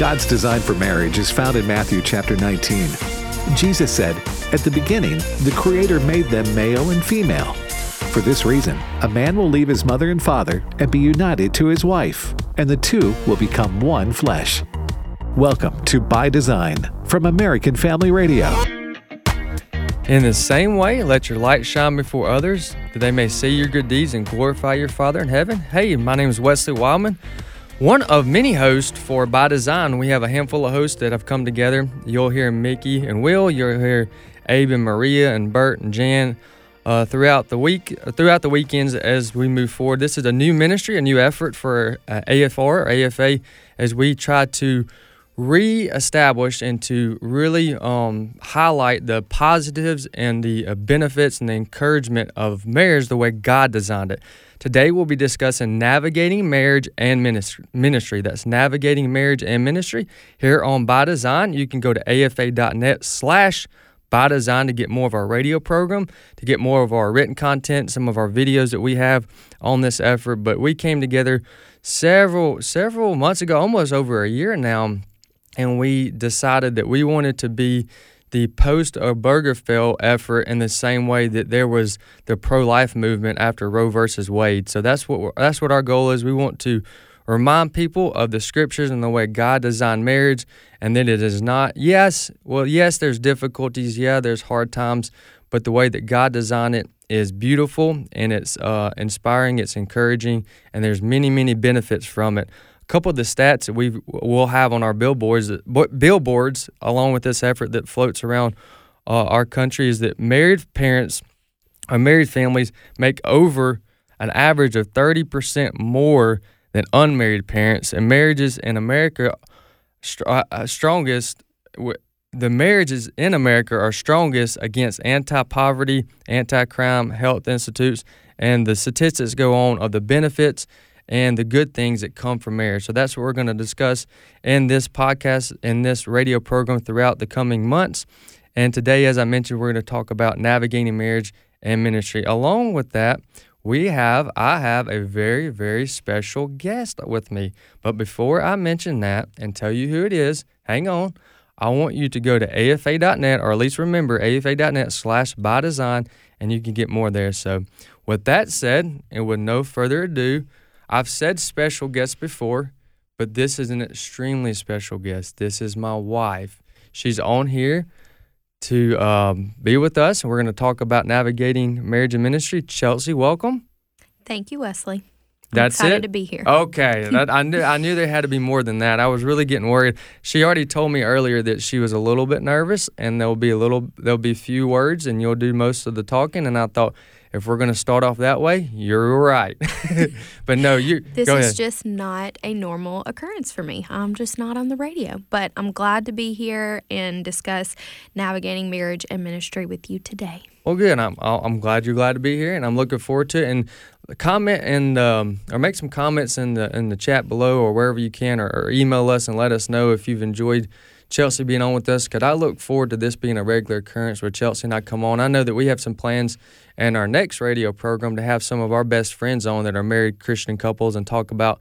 God's design for marriage is found in Matthew chapter 19. Jesus said, At the beginning, the Creator made them male and female. For this reason, a man will leave his mother and father and be united to his wife, and the two will become one flesh. Welcome to By Design from American Family Radio. In the same way, let your light shine before others, that they may see your good deeds and glorify your Father in heaven. Hey, my name is Wesley Wildmon, one of many hosts for By Design. We have a handful of hosts that have come together. You'll hear Mickey and Will, you'll hear Abe and Maria and Bert and Jan uh, throughout the week, throughout the weekends as we move forward. This is a new ministry, a new effort for uh, AFR or AFA as we try to re-establish and to really um, highlight the positives and the uh, benefits and the encouragement of marriage the way God designed it. Today we'll be discussing navigating marriage and ministry. That's navigating marriage and ministry here on By Design. You can go to afa.net slash by design to get more of our radio program, to get more of our written content, some of our videos that we have on this effort. But we came together several several months ago, almost over a year now, and we decided that we wanted to be the post Obergefell effort in the same way that there was the pro-life movement after Roe versus Wade. So that's what that's what our goal is. We want to remind people of the scriptures and the way God designed marriage, and that it is not. Yes, well, yes, there's difficulties. Yeah, there's hard times, but the way that God designed it is beautiful and it's uh, inspiring. It's encouraging, and there's many, many benefits from it couple of the stats that we will have on our billboards, billboards, along with this effort that floats around uh, our country, is that married parents or married families make over an average of 30% more than unmarried parents. And marriages in America, uh, uh, strongest, the marriages in America are strongest against anti poverty, anti crime, health institutes, and the statistics go on of the benefits and the good things that come from marriage. So that's what we're going to discuss in this podcast, in this radio program throughout the coming months. And today, as I mentioned, we're going to talk about navigating marriage and ministry. Along with that, we have, I have a very, very special guest with me. But before I mention that and tell you who it is, hang on. I want you to go to afa.net or at least remember afa.net slash by design and you can get more there. So, with that said, and with no further ado, I've said special guest before, but this is an extremely special guest. This is my wife. She's on here to um, be with us, and we're going to talk about navigating marriage and ministry. Chelsea, welcome. Thank you, Wesley. I'm That's excited it. to be here. Okay, that, I knew I knew there had to be more than that. I was really getting worried. She already told me earlier that she was a little bit nervous, and there'll be a little, there'll be few words, and you'll do most of the talking. And I thought if we're going to start off that way, you're right. but no, you. This is ahead. just not a normal occurrence for me. I'm just not on the radio, but I'm glad to be here and discuss navigating marriage and ministry with you today. Well, good. I'm I'm glad you're glad to be here, and I'm looking forward to it. And comment and um, or make some comments in the in the chat below or wherever you can, or, or email us and let us know if you've enjoyed Chelsea being on with us. Could I look forward to this being a regular occurrence where Chelsea and I come on? I know that we have some plans in our next radio program to have some of our best friends on that are married Christian couples and talk about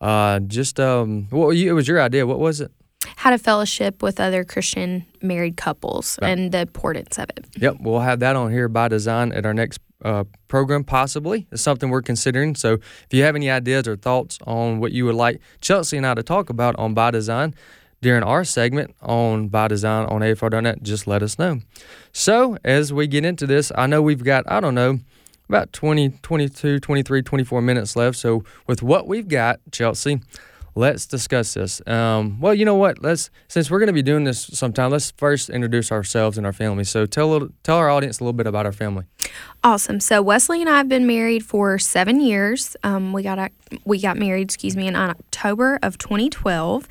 uh, just um, what you, it was your idea. What was it? How to fellowship with other Christian married couples right. and the importance of it. Yep, we'll have that on here by design at our next uh, program, possibly. It's something we're considering. So if you have any ideas or thoughts on what you would like Chelsea and I to talk about on By Design, during our segment on by design on afr.net, just let us know. So, as we get into this, I know we've got, I don't know, about 20, 22, 23, 24 minutes left. So, with what we've got, Chelsea, let's discuss this. Um, well, you know what? Let's since we're going to be doing this sometime. Let's first introduce ourselves and our family. So tell tell our audience a little bit about our family. Awesome. So Wesley and I have been married for seven years. Um, we got we got married, excuse me, in October of 2012,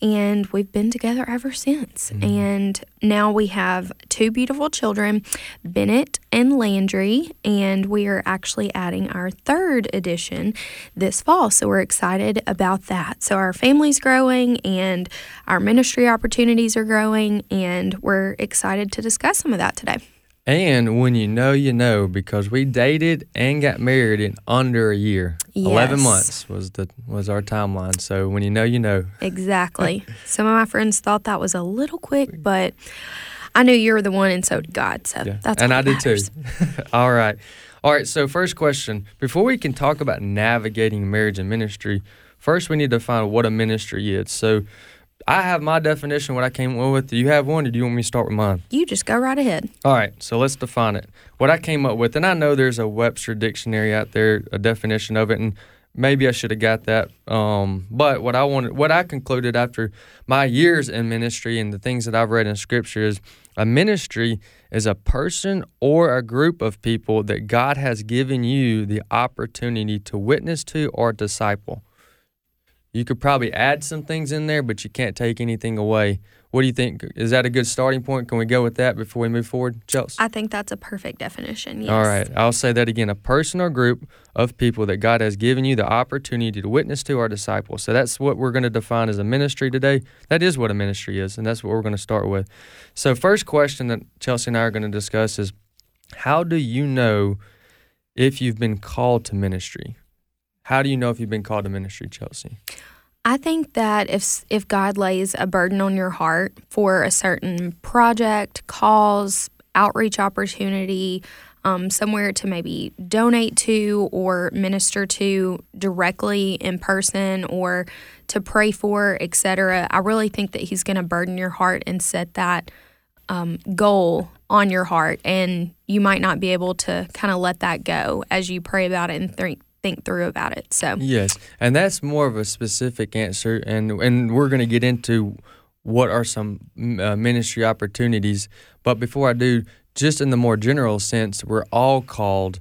and we've been together ever since. Mm-hmm. And now we have two beautiful children, Bennett and Landry, and we are actually adding our third edition this fall. So we're excited about that. So our family's growing and our ministry opportunities are growing, and we're excited to discuss some of that today. And when you know, you know, because we dated and got married in under a year. Eleven months was the was our timeline. So when you know, you know. Exactly. Some of my friends thought that was a little quick, but I knew you were the one, and so did God. So Yeah. that's and I did too. All right. All right. So first question: Before we can talk about navigating marriage and ministry, first we need to find what a ministry is. So I have my definition. What I came up with. Do you have one, or do you want me to start with mine? You just go right ahead. All right, so let's define it. What I came up with, and I know there's a Webster dictionary out there, a definition of it, and maybe I should have got that. Um, but what I wanted, what I concluded after my years in ministry and the things that I've read in Scripture is a ministry is a person or a group of people that God has given you the opportunity to witness to or disciple. You could probably add some things in there, but you can't take anything away. What do you think? Is that a good starting point? Can we go with that before we move forward, Chelsea? I think that's a perfect definition. Yes. All right. I'll say that again. A person or group of people that God has given you the opportunity to witness to our disciples. So that's what we're going to define as a ministry today. That is what a ministry is, and that's what we're going to start with. So, first question that Chelsea and I are going to discuss is how do you know if you've been called to ministry? How do you know if you've been called to ministry, Chelsea? I think that if if God lays a burden on your heart for a certain project, cause, outreach opportunity, um, somewhere to maybe donate to or minister to directly in person or to pray for, etc. I really think that He's going to burden your heart and set that um, goal on your heart, and you might not be able to kind of let that go as you pray about it and think think through about it. So. Yes, and that's more of a specific answer, and and we're going to get into what are some uh, ministry opportunities. But before I do, just in the more general sense, we're all called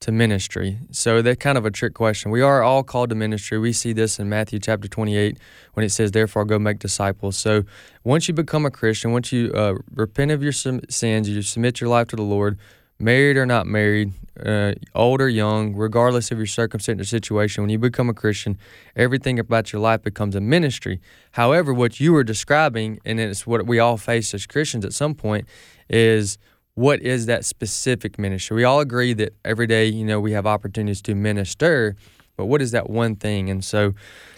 to ministry. So that kind of a trick question. We are all called to ministry. We see this in Matthew chapter 28 when it says, "Therefore, go make disciples." So once you become a Christian, once you uh, repent of your sins, you submit your life to the Lord, married or not married, uh, old or young, regardless of your circumstance or situation, when you become a Christian, everything about your life becomes a ministry. However, what you were describing, and it's what we all face as Christians at some point, is what is that specific ministry? We all agree that every day, you know, we have opportunities to minister, but what is that one thing? And so,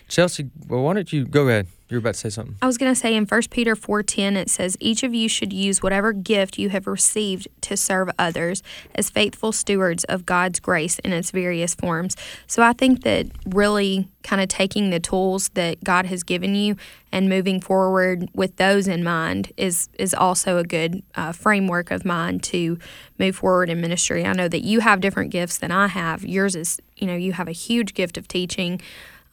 Chelsea, well, why don't you go ahead? You're about to say something. I was going to say in 1 Peter 4:10 it says each of you should use whatever gift you have received to serve others as faithful stewards of God's grace in its various forms. So I think that really kind of taking the tools that God has given you and moving forward with those in mind is is also a good uh, framework of mine to move forward in ministry. I know that you have different gifts than I have. Yours is, you know, you have a huge gift of teaching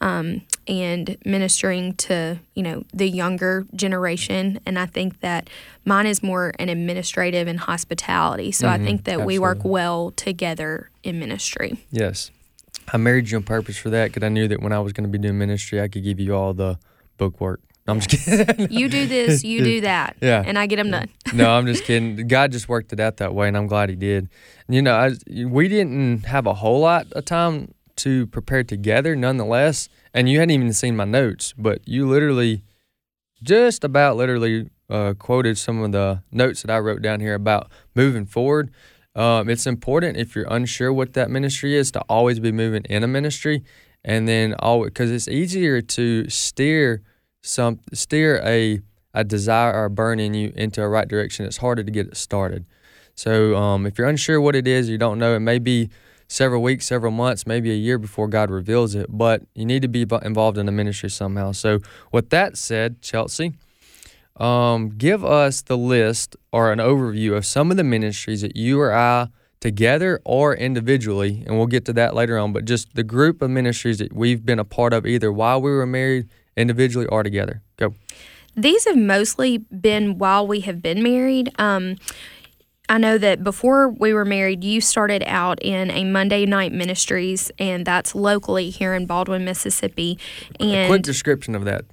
um, and ministering to you know the younger generation and i think that mine is more an administrative and hospitality so i Mhm, think that we work well together in ministry Yes. I married you on purpose for that because I knew that when I was going to be doing ministry, I could give you all the book work. No, I'm just kidding. you do this you do that Yeah. and i get them done no, I'm just kidding. God just worked it out that way, and I'm glad He did. You know, I, we didn't have a whole lot of time to prepare together, nonetheless. And you hadn't even seen my notes, but you literally, just about literally, uh, quoted some of the notes that I wrote down here about moving forward. Um, it's important if you're unsure what that ministry is to always be moving in a ministry, and then always because it's easier to steer some steer a a desire or a burn in you into a right direction. It's harder to get it started. So um, if you're unsure what it is, you don't know, it may be several weeks, several months, maybe a year before God reveals it, but you need to be involved in the ministry somehow. So with that said, Chelsea, um, give us the list or an overview of some of the ministries that you or I together or individually, and we'll get to that later on, but just the group of ministries that we've been a part of either while we were married, individually, or together. Go. These have mostly been while we have been married. Um, I know that before we were married, you started out in a Monday night ministries, and that's locally here in Baldwyn, Mississippi. a And quick description of that,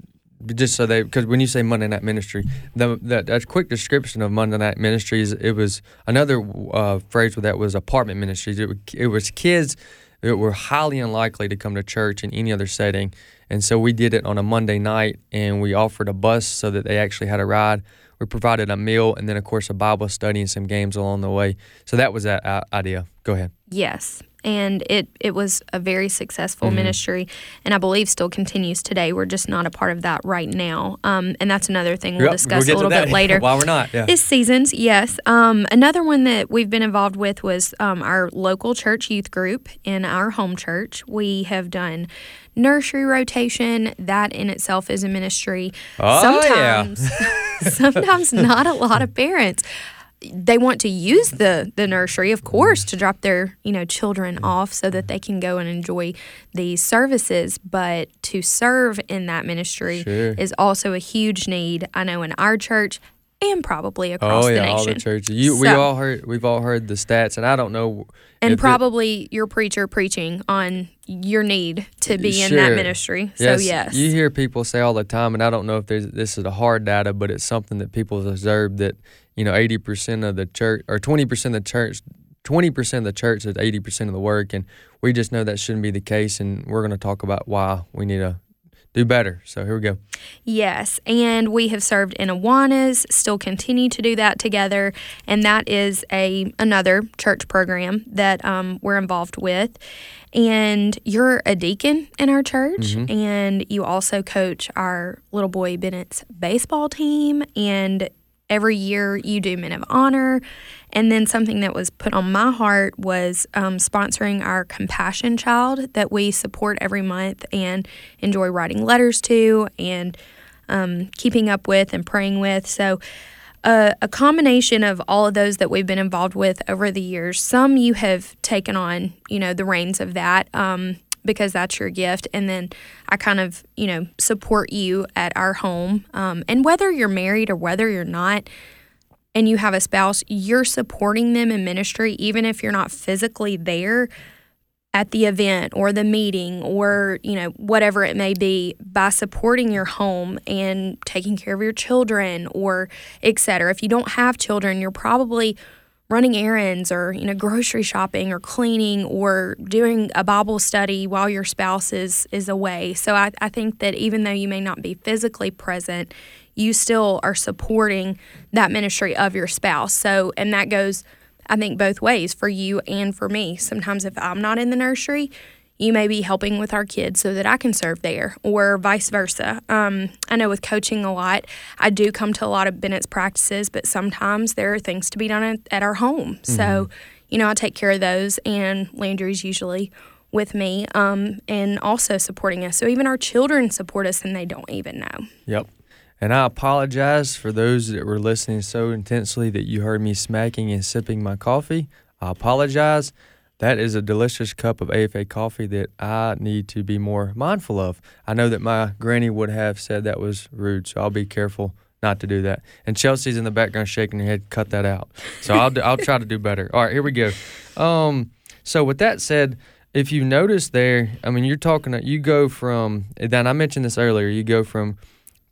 just so they, because when you say Monday Night Ministry, the, that that quick description of Monday Night Ministries, it was another uh, phrase with that was apartment ministries. It, it was kids that were highly unlikely to come to church in any other setting, And so we did it on a Monday night, and we offered a bus so that they actually had a ride. We provided a meal, and then of course a Bible study and some games along the way. So that was that idea. Go ahead. Yes. And it, it was a very successful Mm-hmm. ministry, and I believe still continues today. We're just not a part of that right now. Um, and that's another thing we'll Yep, discuss get a little bit later. While we're not, yeah. Is seasons, yes. Um, another one that we've been involved with was um, our local church youth group in our home church. We have done nursery rotation. That in itself is a ministry. Oh, yeah. sometimes, sometimes not a lot of parents. They want to use the the nursery, of course, to drop their you know children off so that they can go and enjoy these services. But to serve in that ministry Sure. is also a huge need. I know in our church and probably oh, across Oh the yeah, nation. all the churches. You, we all heard, we've all heard the stats, and I don't know. and if it- probably your preacher preaching on your need to be in that ministry. So yes, You hear people say all the time, and I don't know if there's this is a hard data, but it's something that people have observed that you know, eighty percent of the church or twenty percent of the church, twenty percent of the church is eighty percent of the work, and we just know that shouldn't be the case, and we're going to talk about why we need to do better. So here we go. Yes, and we have served in Awanas, still continue to do that together, and that is a another church program that um, we're involved with. And you're a deacon in our church, and you also coach our little boy Bennett's baseball team. And every year you do Men of Honor. And then something that was put on my heart was um, sponsoring our Compassion Child that we support every month and enjoy writing letters to and um, keeping up with and praying with. So, uh, a combination of all of those that we've been involved with over the years. Some you have taken on, you know, the reins of that. Um, because that's your gift. And then I kind of, you know, support you at our home. Um, and whether you're married or whether you're not, and you have a spouse, you're supporting them in ministry, even if you're not physically there at the event or the meeting or, you know, whatever it may be, by supporting your home and taking care of your children or et cetera. If you don't have children, you're probably running errands or you know grocery shopping or cleaning or doing a bible study while your spouse is is away. So I, I think that even though you may not be physically present you still are supporting that ministry of your spouse. So and that goes i think both ways for you and for me. Sometimes if i'm not in the nursery you may be helping with our kids so that I can serve there, or vice versa. Um, I know with coaching a lot, I do come to a lot of Bennett's practices, but sometimes there are things to be done at, at our home. So, you know, I take care of those, and Landry's usually with me um, and also supporting us. So even our children support us and they don't even know. Yep. And I apologize for those that were listening so intensely that you heard me smacking and sipping my coffee. I apologize. That is a delicious cup of AFA coffee that I need to be more mindful of. I know that my granny would have said that was rude, so I'll be careful not to do that. And Chelsea's in the background shaking her head, cut that out. So I'll, do, I'll try to do better. All right, here we go. Um, so with that said, if you notice there, I mean, you're talking, you go from, then I mentioned this earlier, you go from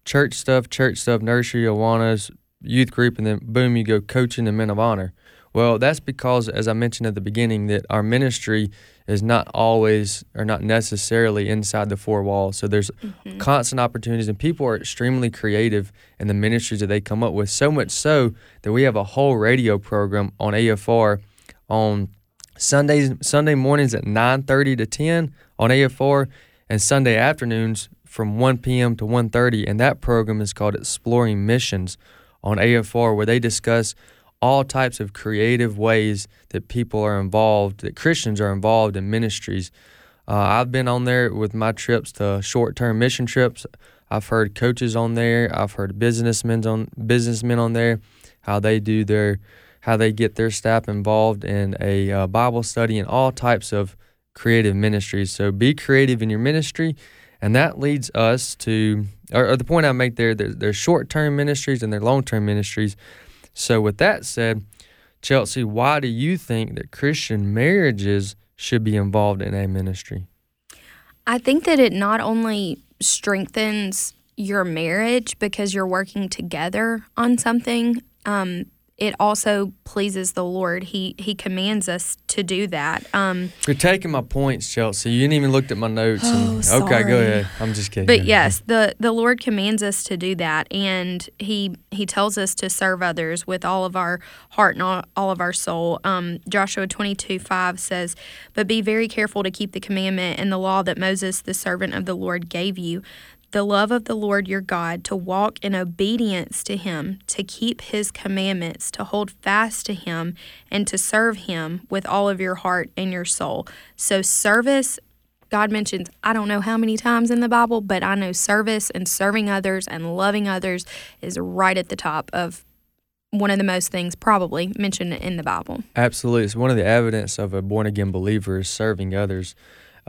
church stuff, church stuff, nursery, Awanas, youth group, and then boom, you go coaching the men of honor. Well, that's because, as I mentioned at the beginning, that our ministry is not always or not necessarily inside the four walls. So there's mm-hmm. constant opportunities, and people are extremely creative in the ministries that they come up with. So much so that we have a whole radio program on AFR on Sundays, Sunday mornings at 9:30 to 10 on AFR, and Sunday afternoons from 1 p.m. to 1:30. And that program is called Exploring Missions on AFR, where they discuss all types of creative ways that people are involved, that Christians are involved in ministries. Uh, I've been on there with my trips to short-term mission trips. I've heard coaches on there. I've heard businessmen on businessmen on there, how they do their, how they get their staff involved in a uh, Bible study and all types of creative ministries. So be creative in your ministry, and that leads us to, or, or the point I make there, there there's short-term ministries and there long-term ministries. So, with that said, Chelsea, why do you think that Christian marriages should be involved in a ministry? I think that it not only strengthens your marriage because you're working together on something, um, it also pleases the Lord. He he commands us to do that. Um, You're taking my points, Chelsea. You didn't even looked at my notes. Oh, and, sorry. Okay, go ahead. I'm just kidding. but yes, the the Lord commands us to do that, and he he tells us to serve others with all of our heart and all, all of our soul. Um, Joshua 22 5 says, "But be very careful to keep the commandment and the law that Moses, the servant of the Lord, gave you." The love of the Lord your God, to walk in obedience to him, to keep his commandments, to hold fast to him, and to serve him with all of your heart and your soul. So, service God mentions, I don't know how many times in the Bible, but I know service and serving others and loving others is right at the top of one of the most things probably mentioned in the Bible. Absolutely. It's one of the evidence of a born again believer is serving others.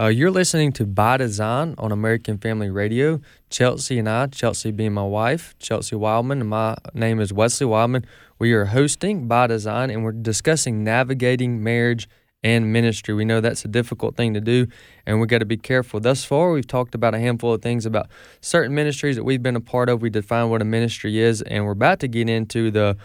Uh, you're listening to By Design on American Family Radio. Chelsea and I, Chelsea being my wife, Chelsea Wildmon, and my name is Wesley Wildmon. We are hosting By Design and we're discussing navigating marriage and ministry. We know that's a difficult thing to do, and we got to be careful. Thus far, we've talked about a handful of things about certain ministries that we've been a part of. We define what a ministry is, and we're about to get into the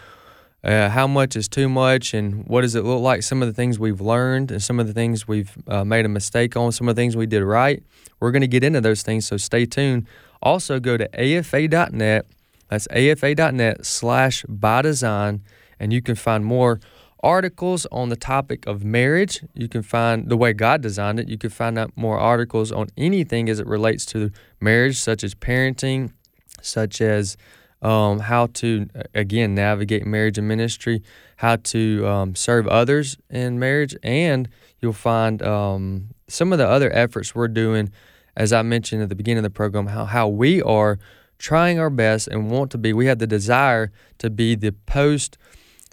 uh, how much is too much and what does it look like? Some of the things we've learned and some of the things we've uh, made a mistake on some of the things we did right we're going to get into those things so stay tuned. Also go to afa.net that's afa.net slash by design and you can find more articles on the topic of marriage. You can find the way god designed it you can find out more articles on anything as it relates to marriage such as parenting such as um, how to again navigate marriage and ministry, how to um, serve others in marriage, and you'll find um, some of the other efforts we're doing, as I mentioned at the beginning of the program, how how we are trying our best and want to be. We have the desire to be the post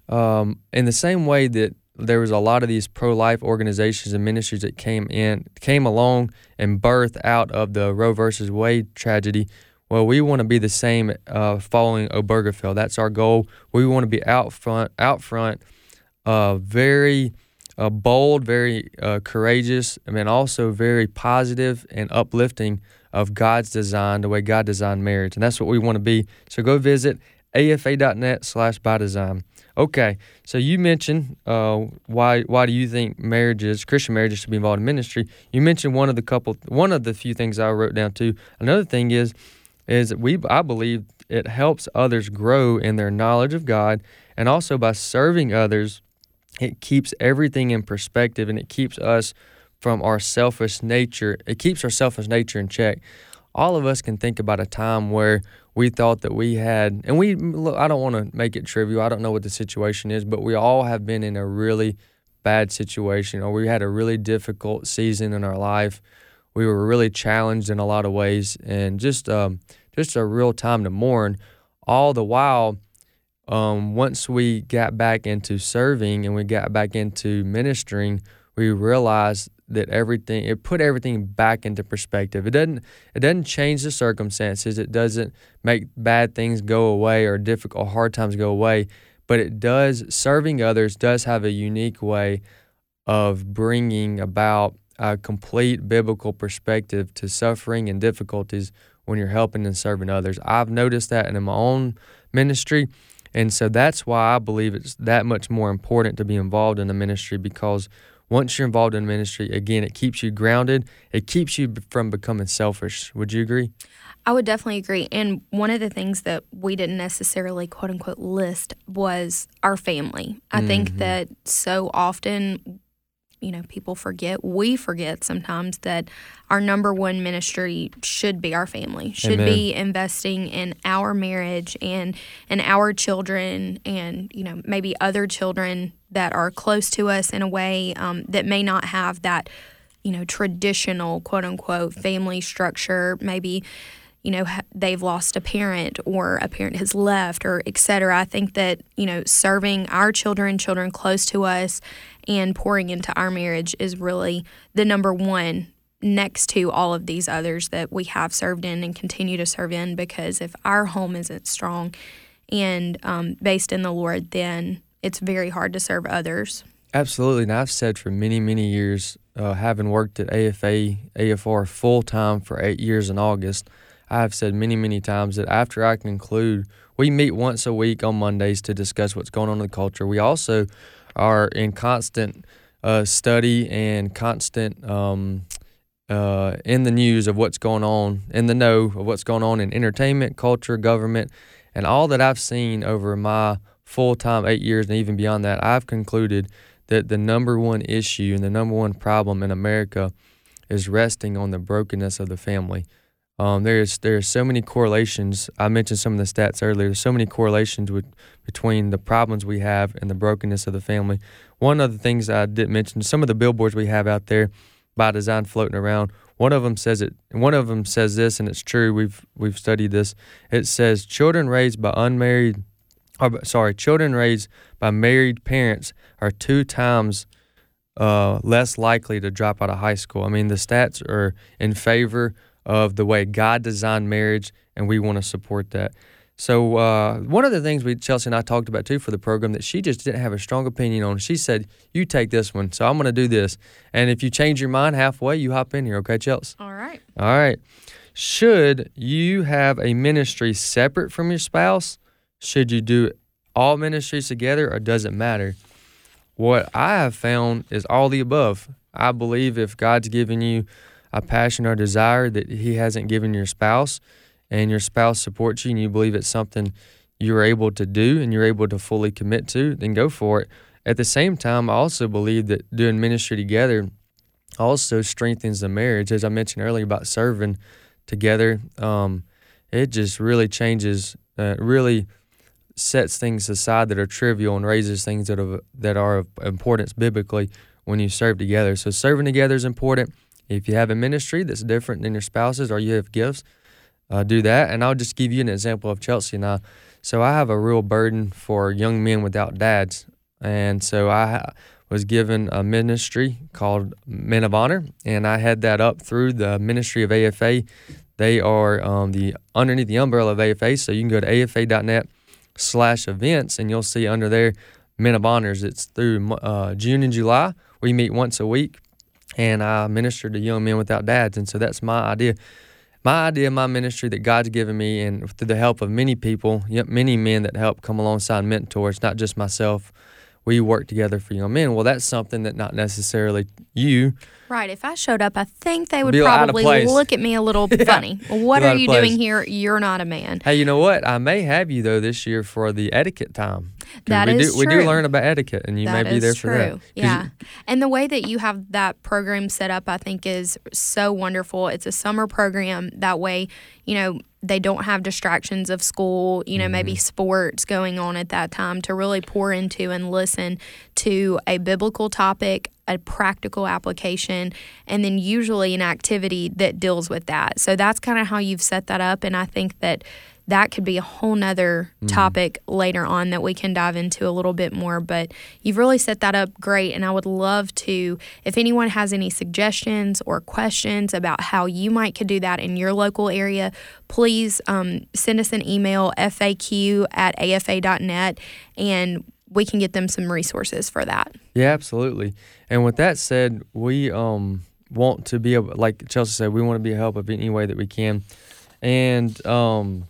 um, in the same way that there was a lot of these pro-life organizations and ministries that came in came along and birthed out of the Roe versus Wade tragedy well, we want to be the same uh, following Obergefell. That's our goal. We want to be out front, out front, uh, very uh, bold, very uh, courageous, and then also very positive and uplifting of God's design, the way God designed marriage. And that's what we want to be. So go visit afa.net slash by design. Okay, so you mentioned uh, why why do you think marriages, Christian marriages, should be involved in ministry? You mentioned one of the couple, one of the few things I wrote down too. Another thing is is we I believe it helps others grow in their knowledge of God and also by serving others it keeps everything in perspective and it keeps us from our selfish nature it keeps our selfish nature in check. All of us can think about a time where we thought that we had and we look, I don't want to make it trivial I don't know what the situation is but we all have been in a really bad situation or we had a really difficult season in our life we were really challenged in a lot of ways and just um, just a real time to mourn. All the while, um, once we got back into serving and we got back into ministering, we realized that everything it put everything back into perspective. It doesn't it doesn't change the circumstances. It doesn't make bad things go away or difficult hard times go away, but it does serving others does have a unique way of bringing about a complete biblical perspective to suffering and difficulties when you're helping and serving others. I've noticed that in my own ministry. And so that's why I believe it's that much more important to be involved in the ministry because once you're involved in ministry, again, it keeps you grounded. It keeps you from becoming selfish. Would you agree? I would definitely agree. And one of the things that we didn't necessarily quote unquote list was our family. I mm-hmm. think that so often you know people forget we forget sometimes that our number one ministry should be our family should Amen. be investing in our marriage and and our children and you know maybe other children that are close to us in a way um, that may not have that you know traditional quote unquote family structure maybe you know they've lost a parent or a parent has left or et cetera. I think that you know serving our children children close to us and pouring into our marriage is really the number one next to all of these others that we have served in and continue to serve in because if our home isn't strong and um, based in the lord then it's very hard to serve others. Absolutely. And i've said for many many years uh, having worked at afa afr full time for eight years in august I have said many, many times that after I conclude, we meet once a week on Mondays to discuss what's going on in the culture. We also are in constant uh, study and constant um, uh, in the news of what's going on, in the know of what's going on in entertainment, culture, government, and all that I've seen over my full time eight years and even beyond that, I've concluded that the number one issue and the number one problem in America is resting on the brokenness of the family. Um, there's there's so many correlations. I mentioned some of the stats earlier. There's so many correlations with between the problems we have and the brokenness of the family. One of the things I did mention, some of the billboards we have out there by design floating around. One of them says it. One of them says this, and it's true. We've we've studied this. It says children raised by unmarried, or sorry, children raised by married parents are two times uh, less likely to drop out of high school. I mean, the stats are in favor of the way God designed marriage, and we want to support that. So uh, one of the things we Chelsea and I talked about too for the program that she just didn't have a strong opinion on. She said, "You take this one, so I'm going to do this." And if you change your mind halfway, you hop in here, okay, Chelsea? All right. All right. Should you have a ministry separate from your spouse? Should you do all ministries together, or does it matter? What I have found is all the above. I believe if God's given you a passion or desire that He hasn't given your spouse, and your spouse supports you, and you believe it's something you're able to do and you're able to fully commit to, then go for it. At the same time, I also believe that doing ministry together also strengthens the marriage. As I mentioned earlier about serving together, um, it just really changes, uh, really sets things aside that are trivial and raises things that are that are of importance biblically when you serve together. So serving together is important. If you have a ministry that's different than your spouse's or you have gifts, uh, do that. And I'll just give you an example of Chelsea and I. So I have a real burden for young men without dads. And so I was given a ministry called Men of Honor, and I had that up through the ministry of AFA. They are um, the underneath the umbrella of AFA, so you can go to afa.net slash events, and you'll see under there Men of Honors. It's through uh, June and July. We meet once a week, and I minister to young men without dads. And so that's my idea. My idea, my ministry that God's given me, and through the help of many people, many men that help come alongside mentors, not just myself, we work together for young men. Well, that's something that not necessarily you. Right. If I showed up, I think they would probably look at me a little yeah. funny. What are you doing here? You're not a man. Hey, you know what? I may have you though this year for the etiquette time. That we is do, true. We do learn about etiquette, and you that may be there true. for that. Yeah. And the way that you have that program set up, I think, is so wonderful. It's a summer program. That way, you know, they don't have distractions of school, you know, mm-hmm. maybe sports going on at that time to really pour into and listen to a biblical topic, a practical application, and then usually an activity that deals with that. So that's kind of how you've set that up. And I think that that could be a whole nother mm. topic later on that we can dive into a little bit more. But you've really set that up great. And I would love to, if anyone has any suggestions or questions about how you might could do that in your local area, please um, send us an email, faq at afa.net, and we can get them some resources for that. Yeah, absolutely. And with that said, we um, want to be able, like Chelsea said, we want to be a help of any way that we can. And um,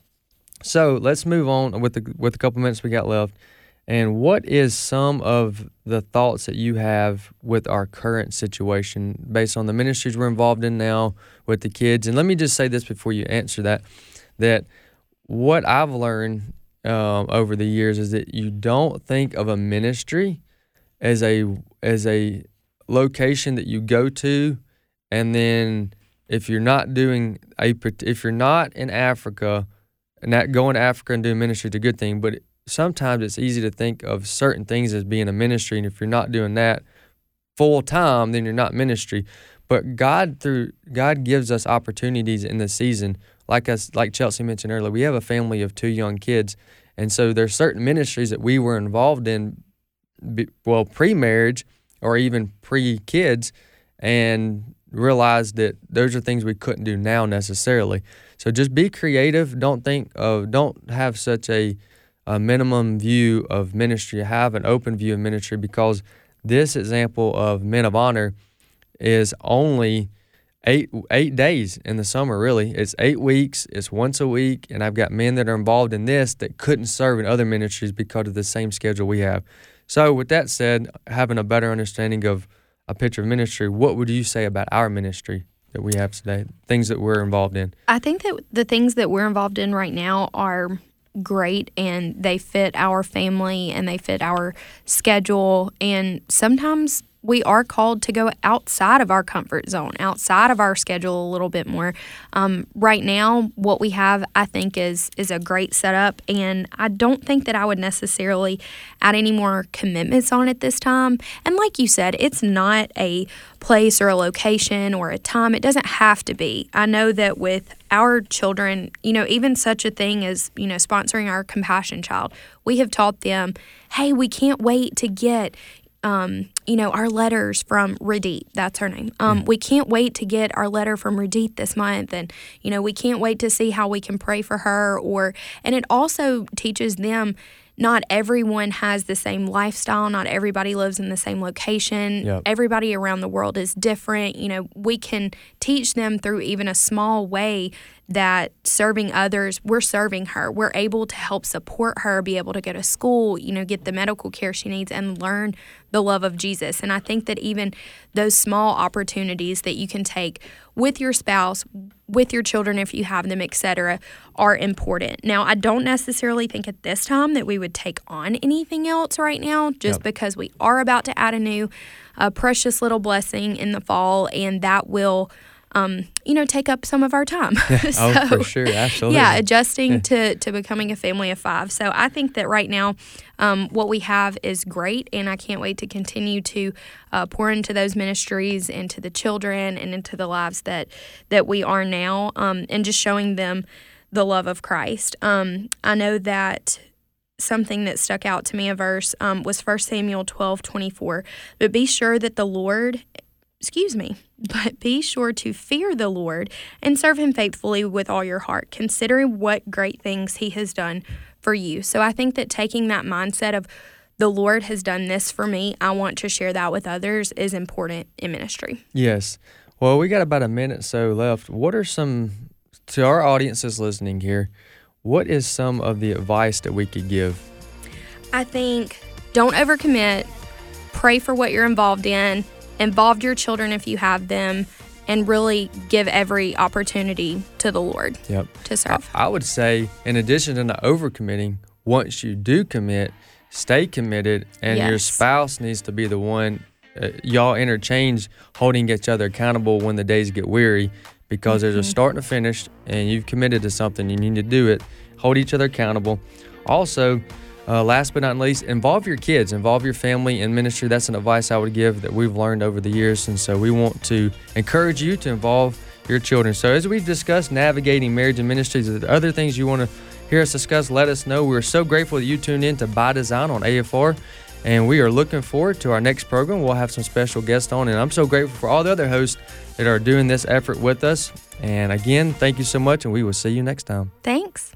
so let's move on with the with a couple minutes we got left. And what is some of the thoughts that you have with our current situation based on the ministries we're involved in now with the kids? And let me just say this before you answer that that what I've learned um, over the years is that you don't think of a ministry as a as a location that you go to, and then if you're not doing a if you're not in Africa and that going to Africa and doing ministry is a good thing, but sometimes it's easy to think of certain things as being a ministry, and if you're not doing that full time, then you're not ministry. But God through God gives us opportunities in the season, like us, like Chelsea mentioned earlier. We have a family of two young kids, and so there's certain ministries that we were involved in, well, pre-marriage or even pre-kids, and realized that those are things we couldn't do now necessarily. So just be creative. Don't think of, don't have such a, a minimum view of ministry. Have an open view of ministry because this example of men of honor is only eight eight days in the summer. Really, it's eight weeks. It's once a week, and I've got men that are involved in this that couldn't serve in other ministries because of the same schedule we have. So, with that said, having a better understanding of a picture of ministry, what would you say about our ministry that we have today? Things that we're involved in. I think that the things that we're involved in right now are great and they fit our family and they fit our schedule. And sometimes we are called to go outside of our comfort zone, outside of our schedule a little bit more. Um, right now, what we have, I think, is is a great setup, and I don't think that I would necessarily add any more commitments on it this time. And like you said, it's not a place or a location or a time. It doesn't have to be. I know that with our children, you know, even such a thing as you know sponsoring our compassion child, we have taught them, hey, we can't wait to get um, you know, our letters from Radit. That's her name. Um, yeah. We can't wait to get our letter from Radit this month, and you know, we can't wait to see how we can pray for her. Or, and it also teaches them not everyone has the same lifestyle. Not everybody lives in the same location. Yep. Everybody around the world is different. You know, we can teach them through even a small way that serving others, we're serving her. We're able to help support her, be able to go to school, you know, get the medical care she needs and learn the love of Jesus. And I think that even those small opportunities that you can take with your spouse, with your children if you have them, etc., are important. Now, I don't necessarily think at this time that we would take on anything else right now just yep. because we are about to add a new uh, precious little blessing in the fall and that will um, you know, take up some of our time. so, oh, for sure, absolutely. Yeah, adjusting to to becoming a family of five. So I think that right now, um, what we have is great, and I can't wait to continue to uh, pour into those ministries, into the children, and into the lives that that we are now, um, and just showing them the love of Christ. Um, I know that something that stuck out to me a verse um, was 1 samuel 12 24 but be sure that the lord excuse me, but be sure to fear the Lord and serve him faithfully with all your heart, considering what great things he has done for you. So I think that taking that mindset of the Lord has done this for me, I want to share that with others is important in ministry. Yes. Well, we got about a minute so left. What are some to our audiences listening here? What is some of the advice that we could give? I think don't overcommit. Pray for what you're involved in involve your children if you have them, and really give every opportunity to the Lord yep. to serve. I, I would say, in addition to not overcommitting, once you do commit, stay committed, and yes. your spouse needs to be the one. Uh, y'all interchange holding each other accountable when the days get weary because mm-hmm. there's a mm-hmm. start and a finish, and you've committed to something. You need to do it. Hold each other accountable. Also, uh, last but not least, involve your kids, involve your family in ministry. That's an advice I would give that we've learned over the years. And so we want to encourage you to involve your children. So as we've discussed navigating marriage and ministries, there other things you want to hear us discuss? Let us know. We're so grateful that you tuned in to By Design on AFR. And we are looking forward to our next program. We'll have some special guests on. And I'm so grateful for all the other hosts that are doing this effort with us. And again, thank you so much. And we will see you next time. Thanks.